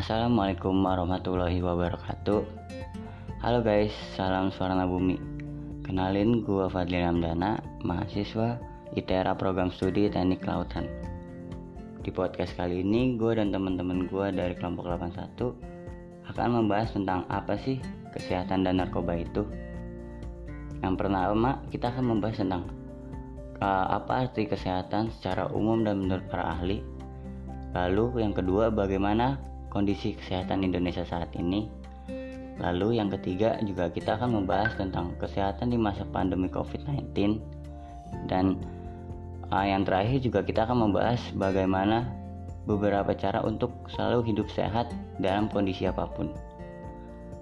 Assalamualaikum warahmatullahi wabarakatuh. Halo guys, salam suara bumi. Kenalin gua Fadli Ramdana, mahasiswa ITERA Program Studi Teknik Kelautan. Di podcast kali ini gue dan teman-teman gue dari kelompok 81 akan membahas tentang apa sih kesehatan dan narkoba itu. Yang pertama kita akan membahas tentang uh, apa arti kesehatan secara umum dan menurut para ahli. Lalu yang kedua bagaimana kondisi kesehatan Indonesia saat ini. Lalu yang ketiga juga kita akan membahas tentang kesehatan di masa pandemi COVID-19 dan uh, yang terakhir juga kita akan membahas bagaimana beberapa cara untuk selalu hidup sehat dalam kondisi apa pun.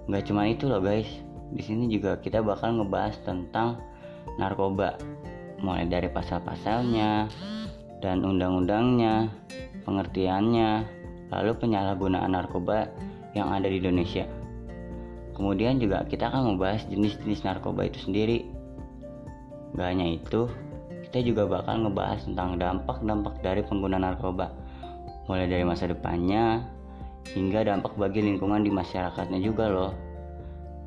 Gak cuma itu loh guys, di sini juga kita bakal ngebahas tentang narkoba, mulai dari pasal-pasalnya dan undang-undangnya, pengertiannya, lalu penyalahgunaan narkoba yang ada di Indonesia. Kemudian juga kita akan membahas jenis-jenis narkoba itu sendiri. Gak hanya itu, kita juga bakal ngebahas tentang dampak-dampak dari pengguna narkoba, mulai dari masa depannya hingga dampak bagi lingkungan di masyarakatnya juga loh.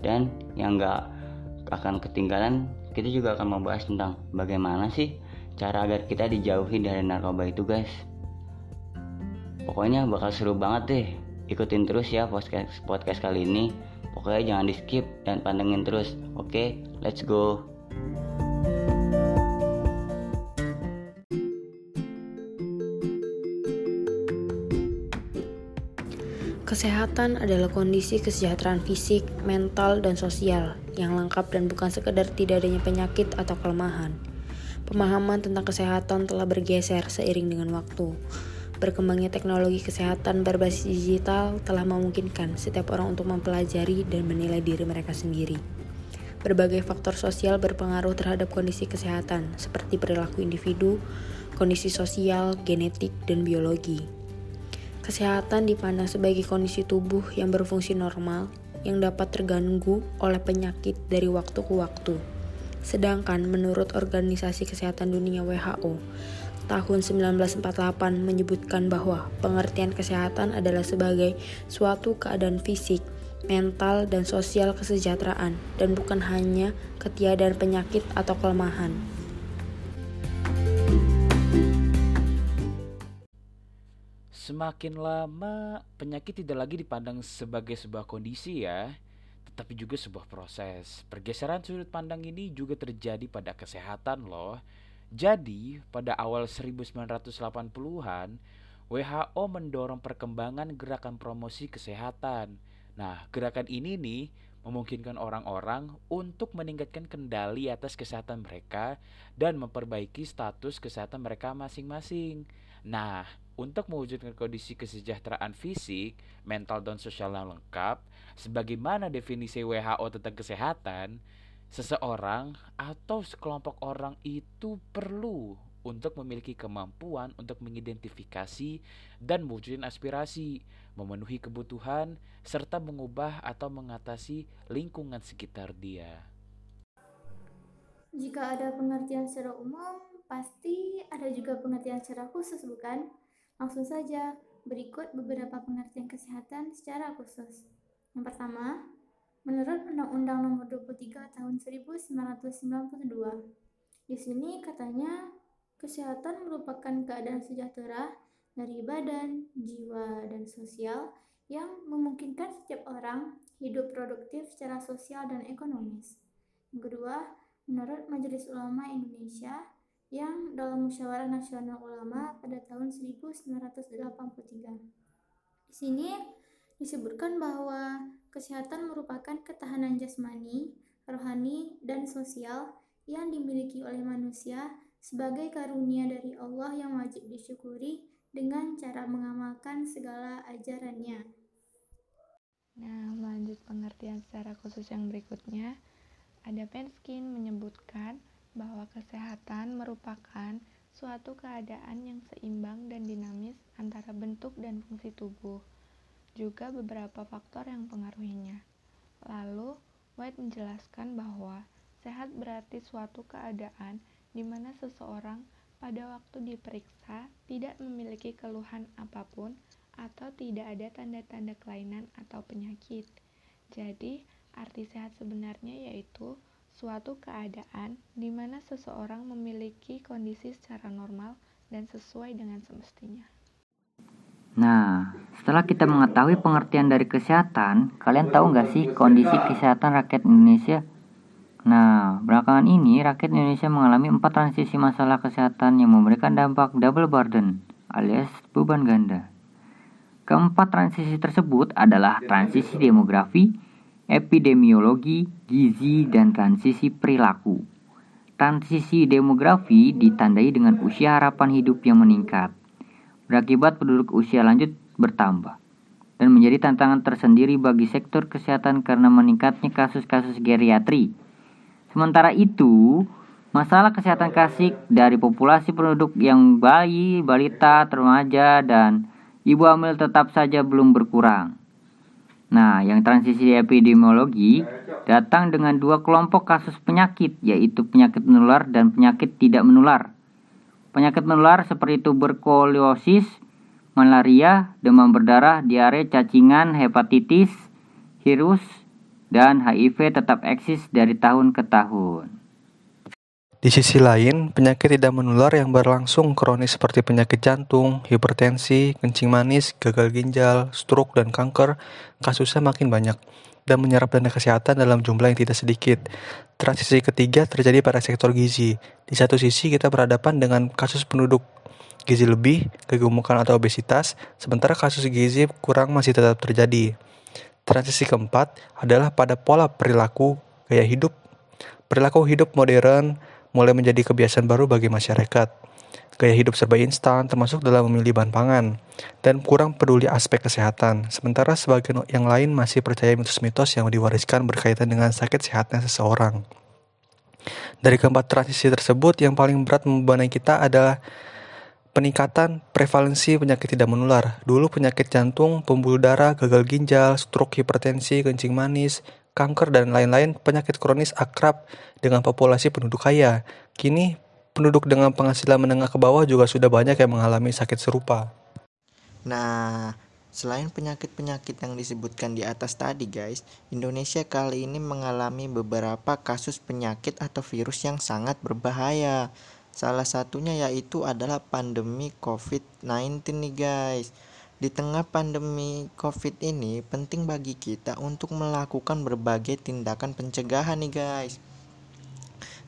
Dan yang gak akan ketinggalan, kita juga akan membahas tentang bagaimana sih cara agar kita dijauhi dari narkoba itu guys. Pokoknya bakal seru banget deh. Ikutin terus ya podcast, podcast kali ini. Pokoknya jangan di skip dan pantengin terus. Oke, let's go. Kesehatan adalah kondisi kesejahteraan fisik, mental, dan sosial yang lengkap dan bukan sekedar tidak adanya penyakit atau kelemahan. Pemahaman tentang kesehatan telah bergeser seiring dengan waktu. Berkembangnya teknologi kesehatan berbasis digital telah memungkinkan setiap orang untuk mempelajari dan menilai diri mereka sendiri. Berbagai faktor sosial berpengaruh terhadap kondisi kesehatan, seperti perilaku individu, kondisi sosial, genetik, dan biologi. Kesehatan dipandang sebagai kondisi tubuh yang berfungsi normal yang dapat terganggu oleh penyakit dari waktu ke waktu. Sedangkan menurut Organisasi Kesehatan Dunia WHO, tahun 1948 menyebutkan bahwa pengertian kesehatan adalah sebagai suatu keadaan fisik, mental, dan sosial kesejahteraan, dan bukan hanya ketiadaan penyakit atau kelemahan. Semakin lama, penyakit tidak lagi dipandang sebagai sebuah kondisi ya, tetapi juga sebuah proses. Pergeseran sudut pandang ini juga terjadi pada kesehatan loh jadi, pada awal 1980-an, WHO mendorong perkembangan gerakan promosi kesehatan. Nah, gerakan ini nih memungkinkan orang-orang untuk meningkatkan kendali atas kesehatan mereka dan memperbaiki status kesehatan mereka masing-masing. Nah, untuk mewujudkan kondisi kesejahteraan fisik, mental, dan sosial yang lengkap, sebagaimana definisi WHO tentang kesehatan, seseorang atau sekelompok orang itu perlu untuk memiliki kemampuan untuk mengidentifikasi dan mewujudkan aspirasi, memenuhi kebutuhan, serta mengubah atau mengatasi lingkungan sekitar dia. Jika ada pengertian secara umum, pasti ada juga pengertian secara khusus, bukan? Langsung saja, berikut beberapa pengertian kesehatan secara khusus. Yang pertama, Menurut Undang-Undang Nomor 23 Tahun 1992, di sini katanya kesehatan merupakan keadaan sejahtera dari badan, jiwa, dan sosial yang memungkinkan setiap orang hidup produktif secara sosial dan ekonomis. Yang kedua, menurut Majelis Ulama Indonesia yang dalam Musyawarah Nasional Ulama pada tahun 1983. Di sini disebutkan bahwa Kesehatan merupakan ketahanan jasmani, rohani, dan sosial yang dimiliki oleh manusia sebagai karunia dari Allah yang wajib disyukuri dengan cara mengamalkan segala ajarannya. Nah, melanjut pengertian secara khusus yang berikutnya, ada Penskin menyebutkan bahwa kesehatan merupakan suatu keadaan yang seimbang dan dinamis antara bentuk dan fungsi tubuh juga beberapa faktor yang pengaruhinya. Lalu, White menjelaskan bahwa sehat berarti suatu keadaan di mana seseorang pada waktu diperiksa tidak memiliki keluhan apa pun atau tidak ada tanda-tanda kelainan atau penyakit. Jadi, arti sehat sebenarnya yaitu suatu keadaan di mana seseorang memiliki kondisi secara normal dan sesuai dengan semestinya. Nah, setelah kita mengetahui pengertian dari kesehatan, kalian tahu nggak sih kondisi kesehatan rakyat Indonesia? Nah, belakangan ini rakyat Indonesia mengalami empat transisi masalah kesehatan yang memberikan dampak double burden alias beban ganda. Keempat transisi tersebut adalah transisi demografi, epidemiologi, gizi, dan transisi perilaku. Transisi demografi ditandai dengan usia harapan hidup yang meningkat berakibat penduduk usia lanjut bertambah dan menjadi tantangan tersendiri bagi sektor kesehatan karena meningkatnya kasus-kasus geriatri. Sementara itu, masalah kesehatan klasik dari populasi penduduk yang bayi, balita, remaja, dan ibu hamil tetap saja belum berkurang. Nah, yang transisi epidemiologi datang dengan dua kelompok kasus penyakit, yaitu penyakit menular dan penyakit tidak menular. Penyakit menular seperti tuberkulosis, malaria, demam berdarah, diare, cacingan, hepatitis, virus, dan HIV tetap eksis dari tahun ke tahun. Di sisi lain, penyakit tidak menular yang berlangsung kronis seperti penyakit jantung, hipertensi, kencing manis, gagal ginjal, stroke, dan kanker, kasusnya makin banyak dan menyerap dana kesehatan dalam jumlah yang tidak sedikit. Transisi ketiga terjadi pada sektor gizi. Di satu sisi kita berhadapan dengan kasus penduduk gizi lebih, kegemukan atau obesitas, sementara kasus gizi kurang masih tetap terjadi. Transisi keempat adalah pada pola perilaku gaya hidup. Perilaku hidup modern mulai menjadi kebiasaan baru bagi masyarakat gaya hidup serba instan, termasuk dalam memilih bahan pangan, dan kurang peduli aspek kesehatan. Sementara sebagian yang lain masih percaya mitos-mitos yang diwariskan berkaitan dengan sakit sehatnya seseorang. Dari keempat transisi tersebut, yang paling berat membebani kita adalah peningkatan prevalensi penyakit tidak menular. Dulu penyakit jantung, pembuluh darah, gagal ginjal, stroke, hipertensi, kencing manis, kanker, dan lain-lain penyakit kronis akrab dengan populasi penduduk kaya. Kini penduduk dengan penghasilan menengah ke bawah juga sudah banyak yang mengalami sakit serupa. Nah, selain penyakit-penyakit yang disebutkan di atas tadi guys, Indonesia kali ini mengalami beberapa kasus penyakit atau virus yang sangat berbahaya. Salah satunya yaitu adalah pandemi COVID-19 nih guys. Di tengah pandemi COVID ini, penting bagi kita untuk melakukan berbagai tindakan pencegahan nih guys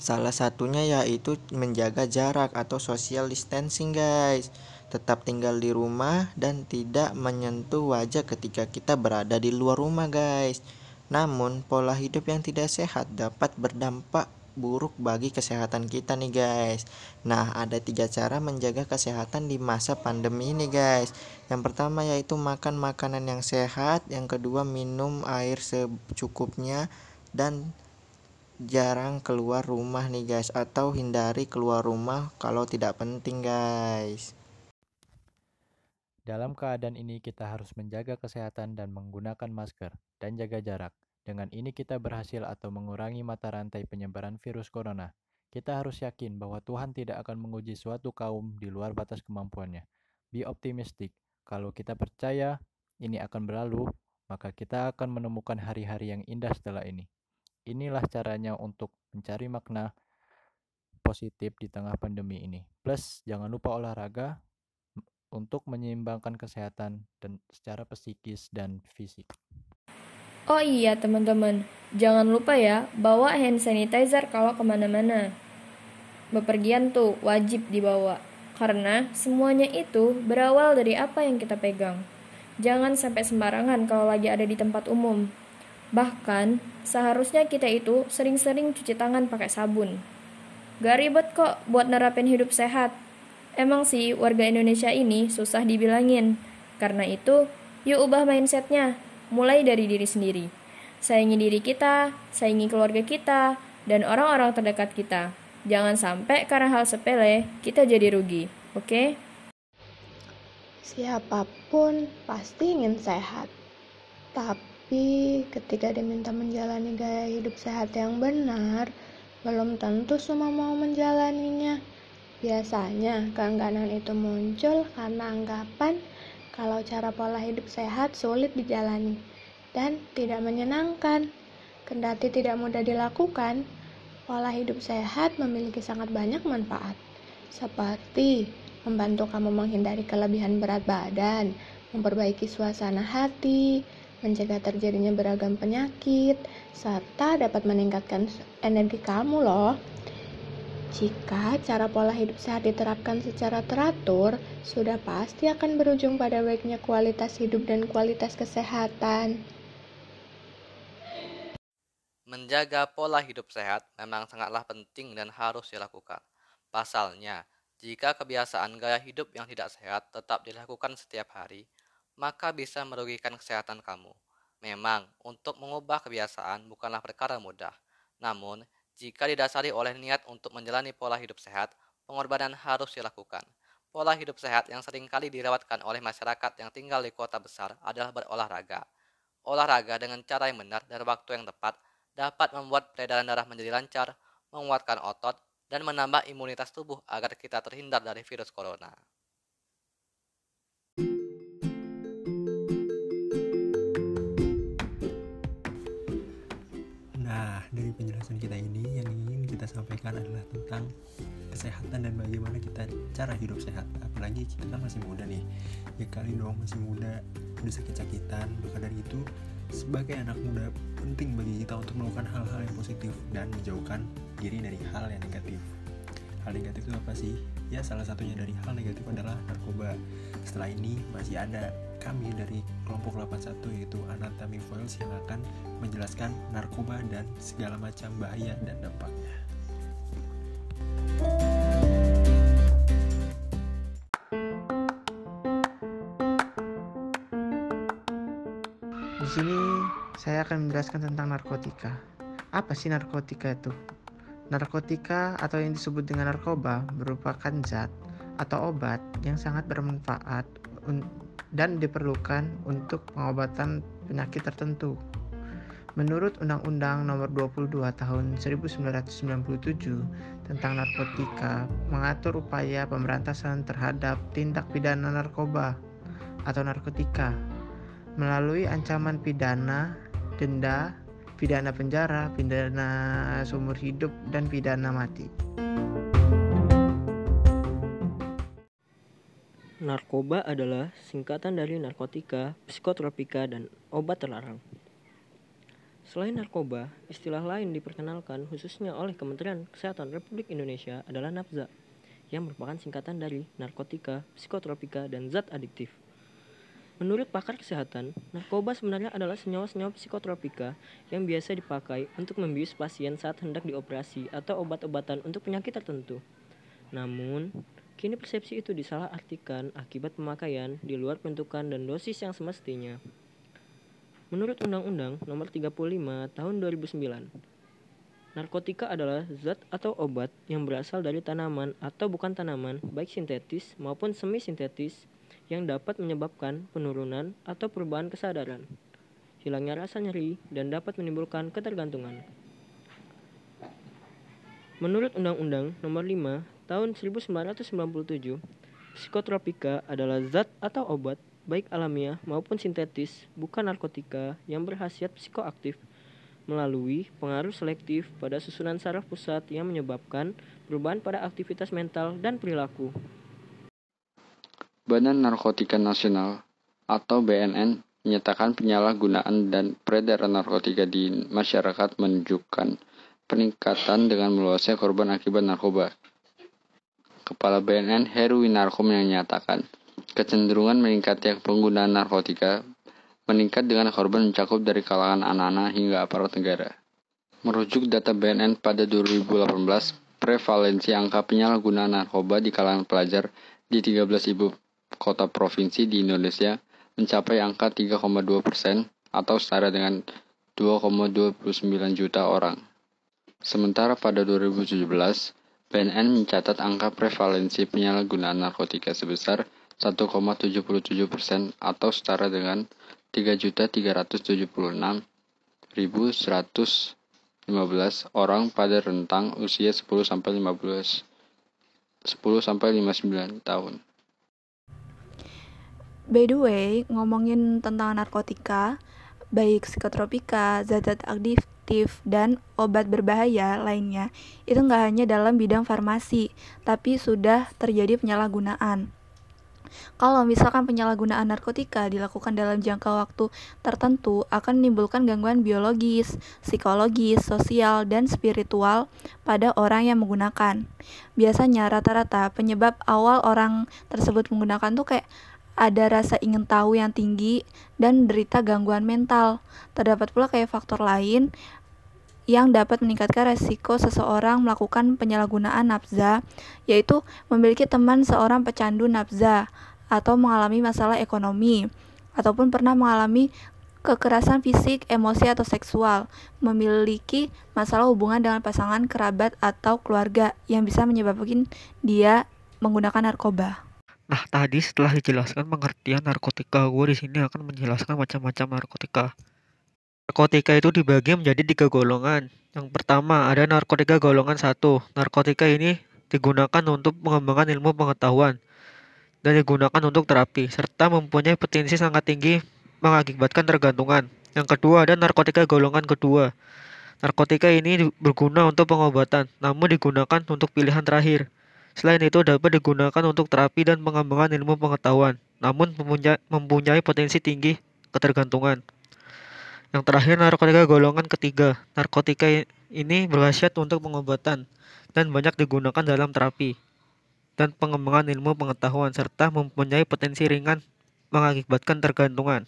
Salah satunya yaitu menjaga jarak atau social distancing guys. Tetap tinggal di rumah dan tidak menyentuh wajah ketika kita berada di luar rumah guys. Namun pola hidup yang tidak sehat dapat berdampak buruk bagi kesehatan kita nih guys Nah ada tiga cara menjaga kesehatan di masa pandemi ini guys Yang pertama yaitu makan makanan yang sehat Yang kedua minum air secukupnya Dan jarang keluar rumah nih guys atau hindari keluar rumah kalau tidak penting guys. Dalam keadaan ini kita harus menjaga kesehatan dan menggunakan masker dan jaga jarak. Dengan ini kita berhasil atau mengurangi mata rantai penyebaran virus corona. Kita harus yakin bahwa Tuhan tidak akan menguji suatu kaum di luar batas kemampuannya. Be optimistic. Kalau kita percaya ini akan berlalu, maka kita akan menemukan hari-hari yang indah setelah ini. Inilah caranya untuk mencari makna positif di tengah pandemi ini. Plus, jangan lupa olahraga untuk menyeimbangkan kesehatan dan secara psikis dan fisik. Oh iya teman-teman, jangan lupa ya bawa hand sanitizer kalau ke mana-mana. Bepergian tuh wajib dibawa, karena semuanya itu berawal dari apa yang kita pegang. Jangan sampai sembarangan kalau lagi ada di tempat umum. Bahkan, seharusnya kita itu sering-sering cuci tangan pakai sabun. Gak ribet kok buat nerapin hidup sehat. Emang sih warga Indonesia ini susah dibilangin. Karena itu, yuk ubah mindsetnya, mulai dari diri sendiri. Sayangi diri kita, sayangi keluarga kita, dan orang-orang terdekat kita. Jangan sampai karena hal sepele kita jadi rugi, oke? Okay? Siapa pun pasti ingin sehat. Tapi ketika diminta menjalani gaya hidup sehat yang benar, belum tentu semua mau menjalaninya. Biasanya keengganan itu muncul karena anggapan kalau cara pola hidup sehat sulit dijalani dan tidak menyenangkan. Kendati tidak mudah dilakukan, pola hidup sehat memiliki sangat banyak manfaat, seperti membantu kamu menghindari kelebihan berat badan, memperbaiki suasana hati, mencegah terjadinya beragam penyakit, serta dapat meningkatkan energi kamu loh. Jika cara pola hidup sehat diterapkan secara teratur, sudah pasti akan berujung pada baiknya kualitas hidup dan kualitas kesehatan. Menjaga pola hidup sehat memang sangatlah penting dan harus dilakukan. Pasalnya, jika kebiasaan gaya hidup yang tidak sehat tetap dilakukan setiap hari, maka bisa merugikan kesehatan kamu. Memang, untuk mengubah kebiasaan bukanlah perkara mudah. Namun, jika didasari oleh niat untuk menjalani pola hidup sehat, pengorbanan harus dilakukan. Pola hidup sehat yang sering kali dirawatkan oleh masyarakat yang tinggal di kota besar adalah berolahraga. Olahraga dengan cara yang benar dan waktu yang tepat dapat membuat peredaran darah menjadi lancar, menguatkan otot, dan menambah imunitas tubuh agar kita terhindar dari virus corona. Penjelasan kita ini yang ingin kita sampaikan adalah tentang kesehatan dan bagaimana kita cara hidup sehat. Apalagi kita kan masih muda nih. Ya kali dong masih muda, udah sakit-sakitan. Maka dari itu sebagai anak muda penting bagi kita untuk melakukan hal-hal yang positif dan menjauhkan diri dari hal yang negatif hal negatif itu apa sih? Ya salah satunya dari hal negatif adalah narkoba setelah ini masih ada kami dari kelompok 81 yaitu Anatomy Files yang akan menjelaskan narkoba dan segala macam bahaya dan dampaknya Di sini saya akan menjelaskan tentang narkotika. Apa sih narkotika itu? Narkotika atau yang disebut dengan narkoba merupakan zat atau obat yang sangat bermanfaat dan diperlukan untuk pengobatan penyakit tertentu. Menurut Undang-Undang Nomor 22 Tahun 1997 tentang narkotika mengatur upaya pemberantasan terhadap tindak pidana narkoba atau narkotika melalui ancaman pidana, denda, pidana penjara, pidana seumur hidup, dan pidana mati. Narkoba adalah singkatan dari narkotika, psikotropika, dan obat terlarang. Selain narkoba, istilah lain diperkenalkan khususnya oleh Kementerian Kesehatan Republik Indonesia adalah NAPZA, yang merupakan singkatan dari narkotika, psikotropika, dan zat adiktif. Menurut pakar kesehatan, narkoba sebenarnya adalah senyawa-senyawa psikotropika yang biasa dipakai untuk membius pasien saat hendak dioperasi atau obat-obatan untuk penyakit tertentu. Namun, kini persepsi itu disalahartikan akibat pemakaian di luar bentukan dan dosis yang semestinya. Menurut Undang-Undang Nomor 35 Tahun 2009, narkotika adalah zat atau obat yang berasal dari tanaman atau bukan tanaman, baik sintetis maupun semi sintetis yang dapat menyebabkan penurunan atau perubahan kesadaran, hilangnya rasa nyeri, dan dapat menimbulkan ketergantungan. Menurut Undang-Undang Nomor 5 Tahun 1997, psikotropika adalah zat atau obat baik alamiah maupun sintetis, bukan narkotika yang berhasiat psikoaktif melalui pengaruh selektif pada susunan saraf pusat yang menyebabkan perubahan pada aktivitas mental dan perilaku. Badan Narkotika Nasional atau BNN menyatakan penyalahgunaan dan peredaran narkotika di masyarakat menunjukkan peningkatan dengan meluasnya korban akibat narkoba. Kepala BNN Heru Winarko menyatakan, kecenderungan meningkatnya penggunaan narkotika meningkat dengan korban mencakup dari kalangan anak-anak hingga aparat negara. Merujuk data BNN pada 2018, prevalensi angka penyalahgunaan narkoba di kalangan pelajar di 13 ibu kota provinsi di Indonesia mencapai angka 3,2 persen atau setara dengan 2,29 juta orang. Sementara pada 2017, BNN mencatat angka prevalensi penyalahgunaan narkotika sebesar 1,77 persen atau setara dengan 3.376.115 orang pada rentang usia 10 sampai 15 10 sampai 59 tahun. By the way, ngomongin tentang narkotika, baik psikotropika, zat-zat adiktif, dan obat berbahaya lainnya, itu nggak hanya dalam bidang farmasi, tapi sudah terjadi penyalahgunaan. Kalau misalkan penyalahgunaan narkotika dilakukan dalam jangka waktu tertentu akan menimbulkan gangguan biologis, psikologis, sosial, dan spiritual pada orang yang menggunakan. Biasanya rata-rata penyebab awal orang tersebut menggunakan tuh kayak ada rasa ingin tahu yang tinggi dan derita gangguan mental. Terdapat pula kayak faktor lain yang dapat meningkatkan resiko seseorang melakukan penyalahgunaan nafza, yaitu memiliki teman seorang pecandu nafza atau mengalami masalah ekonomi ataupun pernah mengalami kekerasan fisik, emosi atau seksual, memiliki masalah hubungan dengan pasangan, kerabat atau keluarga yang bisa menyebabkan dia menggunakan narkoba. Nah, tadi setelah dijelaskan pengertian narkotika, gue di sini akan menjelaskan macam-macam narkotika. Narkotika itu dibagi menjadi tiga golongan. Yang pertama, ada narkotika golongan satu. Narkotika ini digunakan untuk mengembangkan ilmu pengetahuan dan digunakan untuk terapi, serta mempunyai potensi sangat tinggi mengakibatkan tergantungan. Yang kedua, ada narkotika golongan kedua. Narkotika ini berguna untuk pengobatan, namun digunakan untuk pilihan terakhir. Selain itu dapat digunakan untuk terapi dan pengembangan ilmu pengetahuan, namun mempunyai potensi tinggi ketergantungan. Yang terakhir narkotika golongan ketiga. Narkotika ini berkhasiat untuk pengobatan dan banyak digunakan dalam terapi dan pengembangan ilmu pengetahuan serta mempunyai potensi ringan mengakibatkan tergantungan.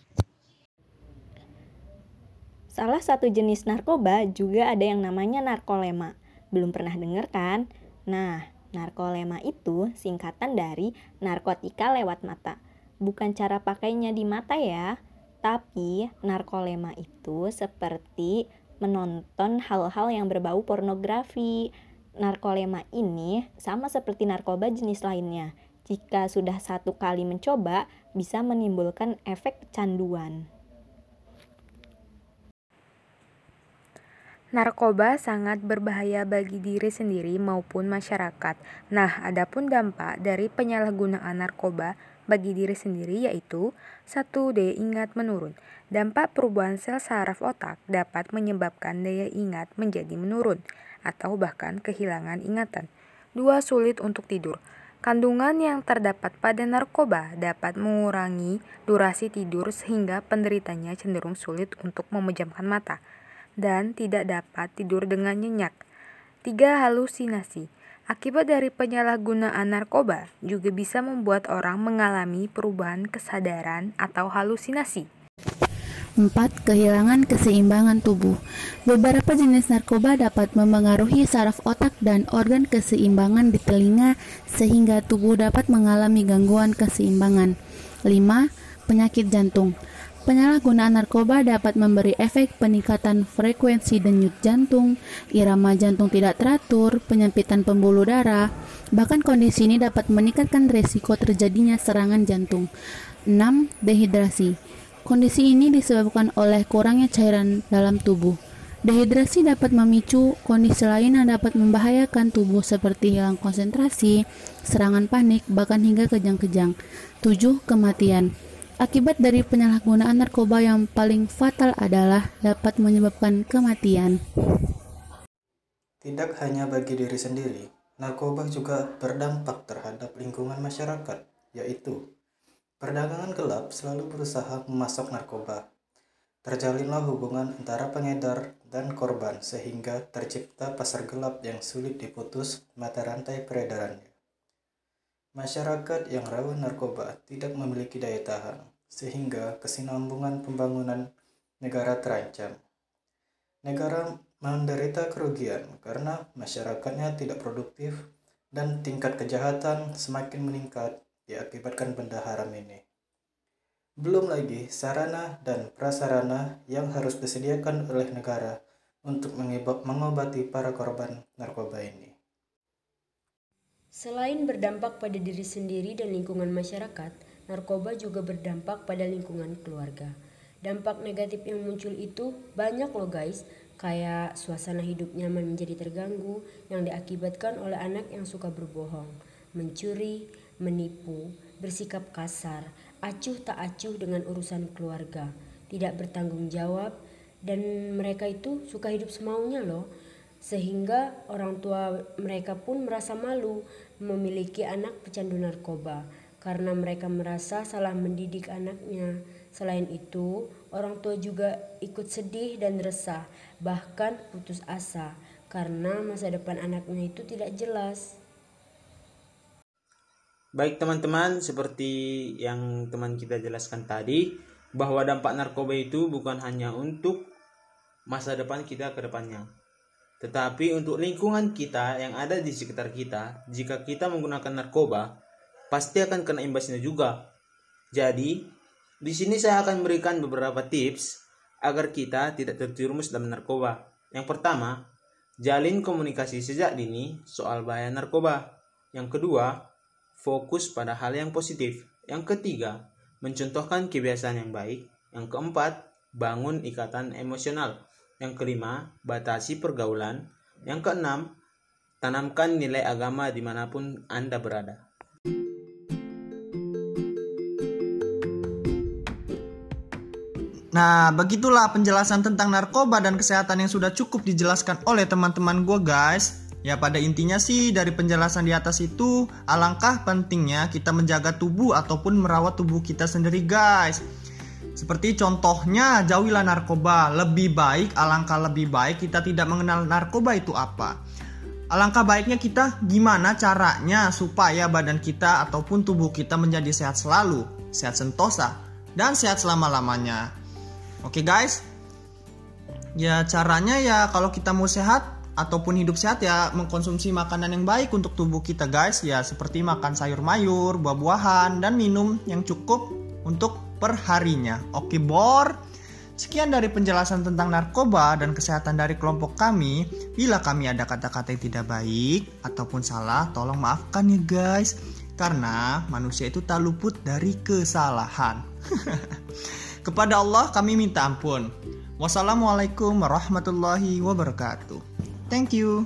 Salah satu jenis narkoba juga ada yang namanya narkolema. Belum pernah dengar kan? Nah, Narkolema itu singkatan dari narkotika lewat mata. Bukan cara pakainya di mata ya, tapi narkolema itu seperti menonton hal-hal yang berbau pornografi. Narkolema ini sama seperti narkoba jenis lainnya. Jika sudah satu kali mencoba, bisa menimbulkan efek kecanduan. Narkoba sangat berbahaya bagi diri sendiri maupun masyarakat. Nah, adapun dampak dari penyalahgunaan narkoba bagi diri sendiri yaitu 1. Daya ingat menurun. Dampak perubahan sel saraf otak dapat menyebabkan daya ingat menjadi menurun atau bahkan kehilangan ingatan. 2. Sulit untuk tidur. Kandungan yang terdapat pada narkoba dapat mengurangi durasi tidur sehingga penderitanya cenderung sulit untuk memejamkan mata dan tidak dapat tidur dengan nyenyak. 3. Halusinasi. Akibat dari penyalahgunaan narkoba juga bisa membuat orang mengalami perubahan kesadaran atau halusinasi. 4. Kehilangan keseimbangan tubuh. Beberapa jenis narkoba dapat memengaruhi saraf otak dan organ keseimbangan di telinga sehingga tubuh dapat mengalami gangguan keseimbangan. 5. Penyakit jantung. Penyalahgunaan narkoba dapat memberi efek peningkatan frekuensi denyut jantung, irama jantung tidak teratur, penyempitan pembuluh darah. Bahkan kondisi ini dapat meningkatkan risiko terjadinya serangan jantung. 6. Dehidrasi. Kondisi ini disebabkan oleh kurangnya cairan dalam tubuh. Dehidrasi dapat memicu kondisi lain yang dapat membahayakan tubuh seperti hilang konsentrasi, serangan panik, bahkan hingga kejang-kejang. 7. Kematian. Akibat dari penyalahgunaan narkoba yang paling fatal adalah dapat menyebabkan kematian. Tidak hanya bagi diri sendiri, narkoba juga berdampak terhadap lingkungan masyarakat, yaitu perdagangan gelap selalu berusaha memasok narkoba. Terjalinlah hubungan antara pengedar dan korban sehingga tercipta pasar gelap yang sulit diputus mata rantai peredarannya. Masyarakat yang rawan narkoba tidak memiliki daya tahan, sehingga kesinambungan pembangunan negara terancam. Negara menderita kerugian karena masyarakatnya tidak produktif dan tingkat kejahatan semakin meningkat diakibatkan benda haram ini. Belum lagi sarana dan prasarana yang harus disediakan oleh negara untuk mengobati para korban narkoba ini. Selain berdampak pada diri sendiri dan lingkungan masyarakat, narkoba juga berdampak pada lingkungan keluarga. Dampak negatif yang muncul itu banyak loh guys, kayak suasana hidup nyaman menjadi terganggu yang diakibatkan oleh anak yang suka berbohong, mencuri, menipu, bersikap kasar, acuh tak acuh dengan urusan keluarga, tidak bertanggung jawab, dan mereka itu suka hidup semaunya loh. Sehingga orang tua mereka pun merasa malu memiliki anak pecandu narkoba karena mereka merasa salah mendidik anaknya. Selain itu, orang tua juga ikut sedih dan resah, bahkan putus asa karena masa depan anaknya itu tidak jelas. Baik teman-teman, seperti yang teman kita jelaskan tadi, bahwa dampak narkoba itu bukan hanya untuk masa depan kita ke depannya, tetapi untuk lingkungan kita yang ada di sekitar kita, jika kita menggunakan narkoba, pasti akan kena imbasnya juga. Jadi, di sini saya akan memberikan beberapa tips agar kita tidak terjerumus dalam narkoba. Yang pertama, jalin komunikasi sejak dini soal bahaya narkoba. Yang kedua, fokus pada hal yang positif. Yang ketiga, mencontohkan kebiasaan yang baik. Yang keempat, bangun ikatan emosional. Yang kelima, batasi pergaulan. Yang keenam, tanamkan nilai agama di mana pun Anda berada. Nah, begitulah penjelasan tentang narkoba dan kesehatan yang sudah cukup dijelaskan oleh teman-teman gue guys. Ya pada intinya sih dari penjelasan di atas itu alangkah pentingnya kita menjaga tubuh ataupun merawat tubuh kita sendiri guys. Seperti contohnya jauhilah narkoba. Lebih baik, alangkah lebih baik kita tidak mengenal narkoba itu apa. Alangkah baiknya kita gimana caranya supaya badan kita ataupun tubuh kita menjadi sehat selalu, sehat sentosa, dan sehat selama-lamanya. Oke guys, ya caranya ya kalau kita mau sehat ataupun hidup sehat ya mengkonsumsi makanan yang baik untuk tubuh kita guys ya seperti makan sayur mayur, buah-buahan dan minum yang cukup untuk perharinya. Oke bor. Sekian dari penjelasan tentang narkoba dan kesehatan dari kelompok kami. Bila kami ada kata-kata yang tidak baik ataupun salah, tolong maafkan ya guys. Karena manusia itu tak luput dari kesalahan. Kepada Allah kami minta ampun. Wassalamualaikum warahmatullahi wabarakatuh. Thank you.